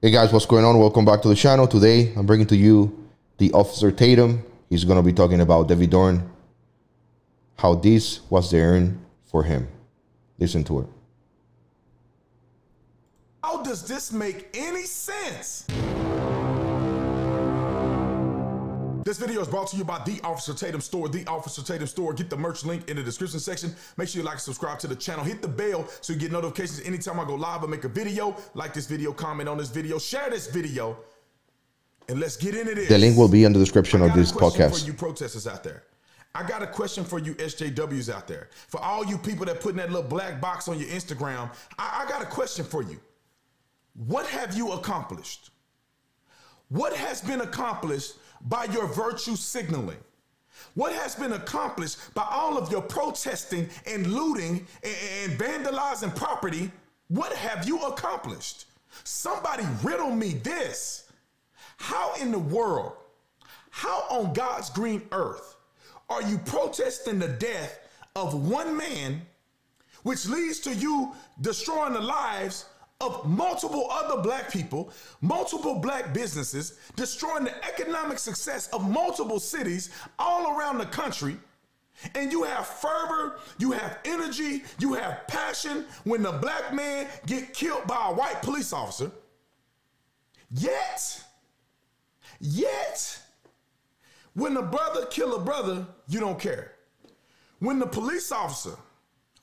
Hey guys, what's going on? Welcome back to the channel. Today, I'm bringing to you the Officer Tatum. He's going to be talking about David Dorn, how this was the earn for him. Listen to it. How does this make any sense? This video is brought to you by The Officer Tatum Store. The Officer Tatum Store. Get the merch link in the description section. Make sure you like and subscribe to the channel. Hit the bell so you get notifications anytime I go live or make a video. Like this video, comment on this video, share this video, and let's get into this. The link will be in the description I of this podcast. For you protesters out there. I got a question for you SJWs out there. For all you people that put in that little black box on your Instagram, I, I got a question for you. What have you accomplished? What has been accomplished by your virtue signaling? What has been accomplished by all of your protesting and looting and, and vandalizing property? What have you accomplished? Somebody riddle me this. How in the world, how on God's green earth are you protesting the death of one man, which leads to you destroying the lives of multiple other black people, multiple black businesses, destroying the economic success of multiple cities all around the country. And you have fervor, you have energy, you have passion when the black man get killed by a white police officer. Yet, yet, when a brother kill a brother, you don't care. When the police officer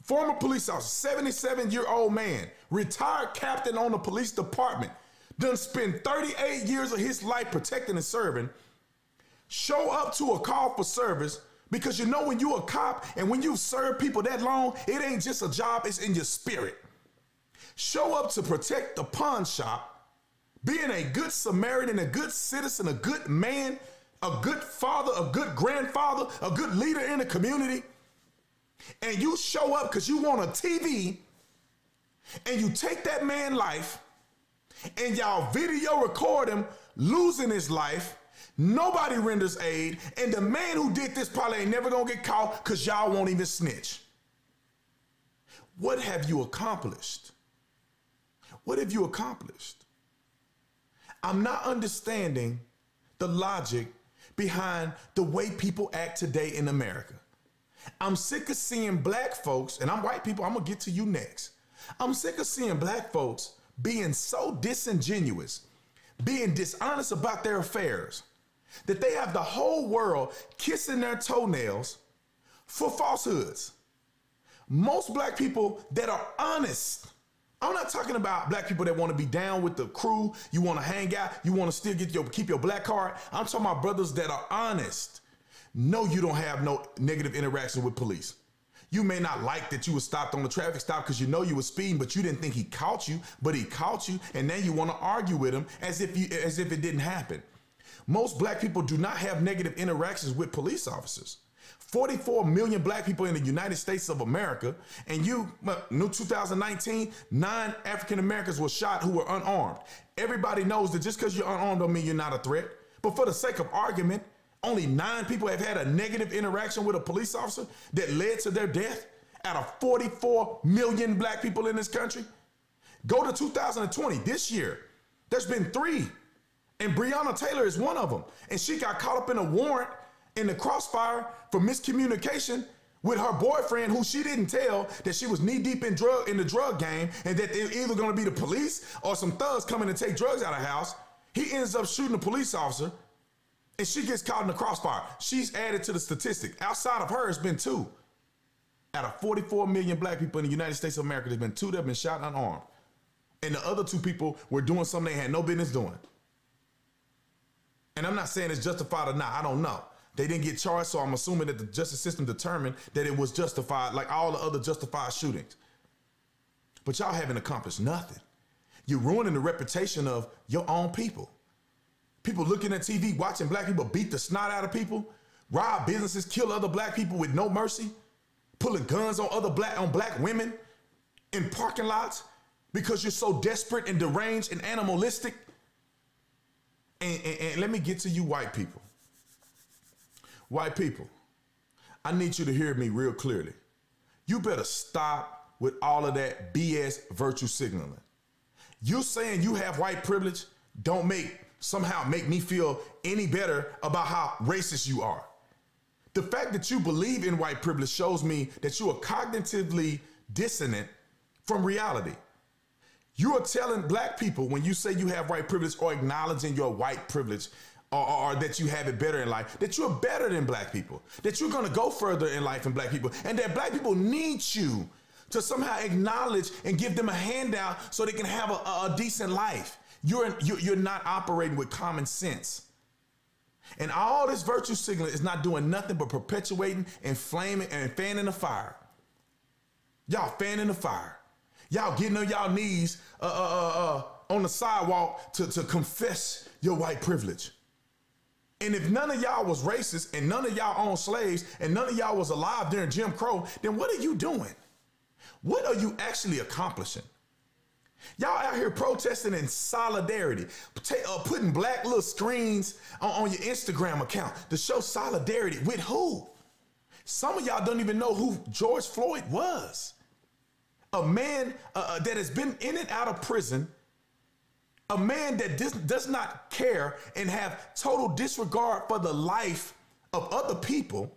Former police officer, 77 year old man, retired captain on the police department, done spend 38 years of his life protecting and serving, show up to a call for service because you know when you're a cop and when you serve people that long, it ain't just a job, it's in your spirit. Show up to protect the pawn shop, being a good Samaritan, a good citizen, a good man, a good father, a good grandfather, a good leader in the community and you show up because you want a TV and you take that man life and y'all video record him losing his life. Nobody renders aid and the man who did this probably ain't never gonna get caught because y'all won't even snitch. What have you accomplished? What have you accomplished? I'm not understanding the logic behind the way people act today in america. I'm sick of seeing black folks, and I'm white people, I'm gonna get to you next. I'm sick of seeing black folks being so disingenuous, being dishonest about their affairs, that they have the whole world kissing their toenails for falsehoods. Most black people that are honest, I'm not talking about black people that want to be down with the crew, you want to hang out, you want to still get your keep your black card. I'm talking about brothers that are honest no, you don't have no negative interaction with police. You may not like that you were stopped on the traffic stop because you know you were speeding, but you didn't think he caught you, but he caught you, and then you want to argue with him as if you as if it didn't happen. Most black people do not have negative interactions with police officers. 44 million black people in the United States of America, and you, new 2019, nine African Americans were shot who were unarmed. Everybody knows that just because you're unarmed don't mean you're not a threat. But for the sake of argument, only nine people have had a negative interaction with a police officer that led to their death out of 44 million black people in this country. Go to 2020, this year, there's been three. And Breonna Taylor is one of them. And she got caught up in a warrant in the crossfire for miscommunication with her boyfriend, who she didn't tell that she was knee deep in drug in the drug game, and that they're either to be the police or some thugs coming to take drugs out of house. He ends up shooting a police officer and she gets caught in the crossfire. She's added to the statistic. Outside of her, it's been two. Out of 44 million black people in the United States of America, there's been two that have been shot unarmed. And the other two people were doing something they had no business doing. And I'm not saying it's justified or not. I don't know. They didn't get charged, so I'm assuming that the justice system determined that it was justified, like all the other justified shootings. But y'all haven't accomplished nothing. You're ruining the reputation of your own people. People looking at TV, watching black people beat the snot out of people, rob businesses, kill other black people with no mercy, pulling guns on other black on black women in parking lots because you're so desperate and deranged and animalistic. And, and, and let me get to you, white people. White people, I need you to hear me real clearly. You better stop with all of that BS virtue signaling. You saying you have white privilege don't make somehow make me feel any better about how racist you are. The fact that you believe in white privilege shows me that you are cognitively dissonant from reality. You are telling black people when you say you have white privilege or acknowledging your white privilege or, or, that you have it better in life, that you're better than black people, that you're gonna go further in life than black people, and that black people need you to somehow acknowledge and give them a handout so they can have a, a decent life. You're, you're not operating with common sense. And all this virtue signaling is not doing nothing but perpetuating, and flaming and fanning the fire. Y'all fanning the fire. Y'all getting on y'all knees uh, uh, uh, uh, on the sidewalk to, to confess your white privilege. And if none of y'all was racist and none of y'all owned slaves and none of y'all was alive during Jim Crow, then what are you doing? What are you actually accomplishing? Y'all out here protesting in solidarity, uh, putting black little screens on, on your Instagram account to show solidarity with who? Some of y'all don't even know who George Floyd was. A man uh, uh that has been in and out of prison, a man that does, does not care and have total disregard for the life of other people,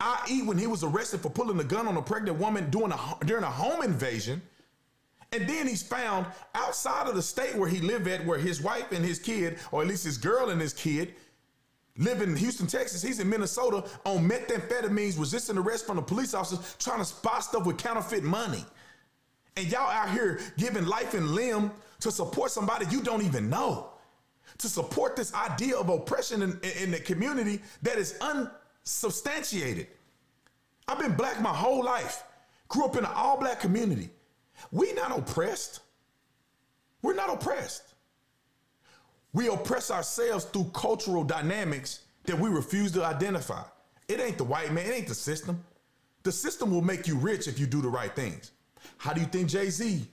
i.e., when he was arrested for pulling a gun on a pregnant woman during a, during a home invasion and then he's found outside of the state where he lived at, where his wife and his kid, or at least his girl and his kid, live in Houston, Texas. He's in Minnesota on methamphetamines, resisting arrest from the police officers, trying to spot stuff with counterfeit money. And y'all out here giving life and limb to support somebody you don't even know, to support this idea of oppression in, in the community that is unsubstantiated. I've been black my whole life, grew up in an all black community. We not oppressed. We're not oppressed. We oppress ourselves through cultural dynamics that we refuse to identify. It ain't the white man, it ain't the system. The system will make you rich if you do the right things. How do you think Jay-Z?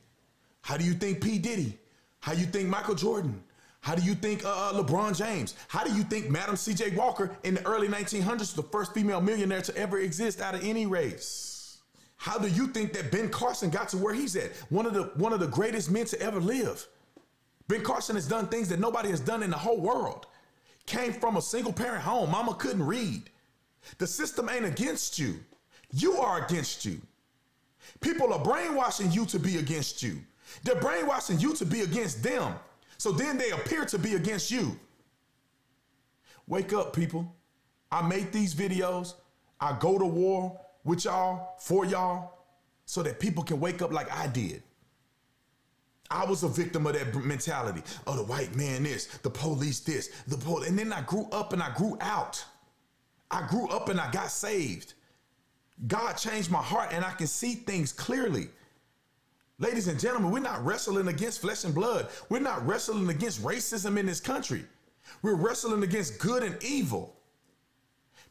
How do you think P. Diddy? How do you think Michael Jordan? How do you think uh, uh LeBron James? How do you think Madam C.J. Walker in the early 1900s, the first female millionaire to ever exist out of any race? How do you think that Ben Carson got to where he's at? One of the one of the greatest men to ever live. Ben Carson has done things that nobody has done in the whole world. Came from a single parent home. Mama couldn't read. The system ain't against you. You are against you. People are brainwashing you to be against you. They're brainwashing you to be against them. So then they appear to be against you. Wake up, people. I make these videos. I go to war with y'all, for y'all, so that people can wake up like I did. I was a victim of that mentality. Oh, the white man this, the police this, the police. And then I grew up and I grew out. I grew up and I got saved. God changed my heart and I can see things clearly. Ladies and gentlemen, we're not wrestling against flesh and blood. We're not wrestling against racism in this country. We're wrestling against good and evil.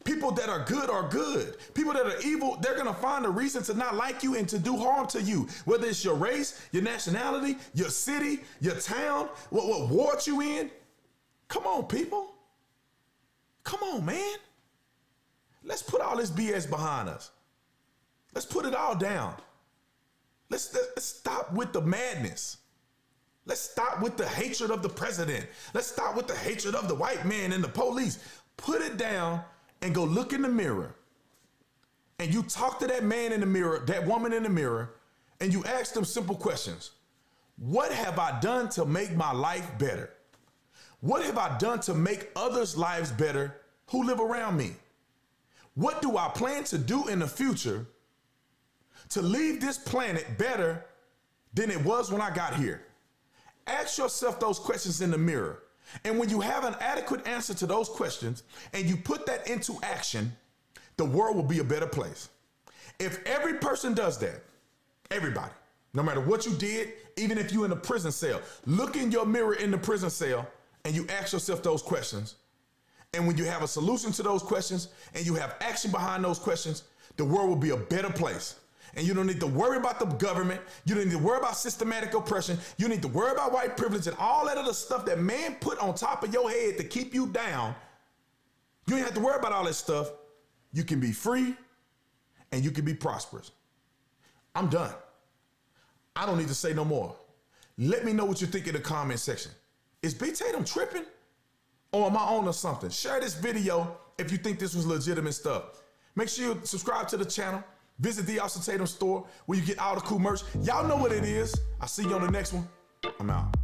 People that are good are good. People that are evil, they're going to find a reason to not like you and to do harm to you. Whether it's your race, your nationality, your city, your town, what, what ward you in. Come on, people. Come on, man. Let's put all this BS behind us. Let's put it all down. Let's, let's stop with the madness. Let's stop with the hatred of the president. Let's stop with the hatred of the white man and the police. Put it down and go look in the mirror and you talk to that man in the mirror, that woman in the mirror, and you ask them simple questions What have I done to make my life better? What have I done to make others' lives better who live around me? What do I plan to do in the future to leave this planet better than it was when I got here? Ask yourself those questions in the mirror. And when you have an adequate answer to those questions and you put that into action, the world will be a better place. If every person does that, everybody, no matter what you did, even if you're in a prison cell, look in your mirror in the prison cell and you ask yourself those questions. And when you have a solution to those questions and you have action behind those questions, the world will be a better place and you don't need to worry about the government. You don't need to worry about systematic oppression. You need to worry about white privilege and all that other stuff that man put on top of your head to keep you down. You don't have to worry about all that stuff. You can be free and you can be prosperous. I'm done. I don't need to say no more. Let me know what you think in the comment section. Is B Tatum tripping? Or am I on or something? Share this video if you think this was legitimate stuff. Make sure you subscribe to the channel. Visit the Officer Tatum store where you get all the cool merch. Y'all know what it is. I'll see you on the next one. I'm out.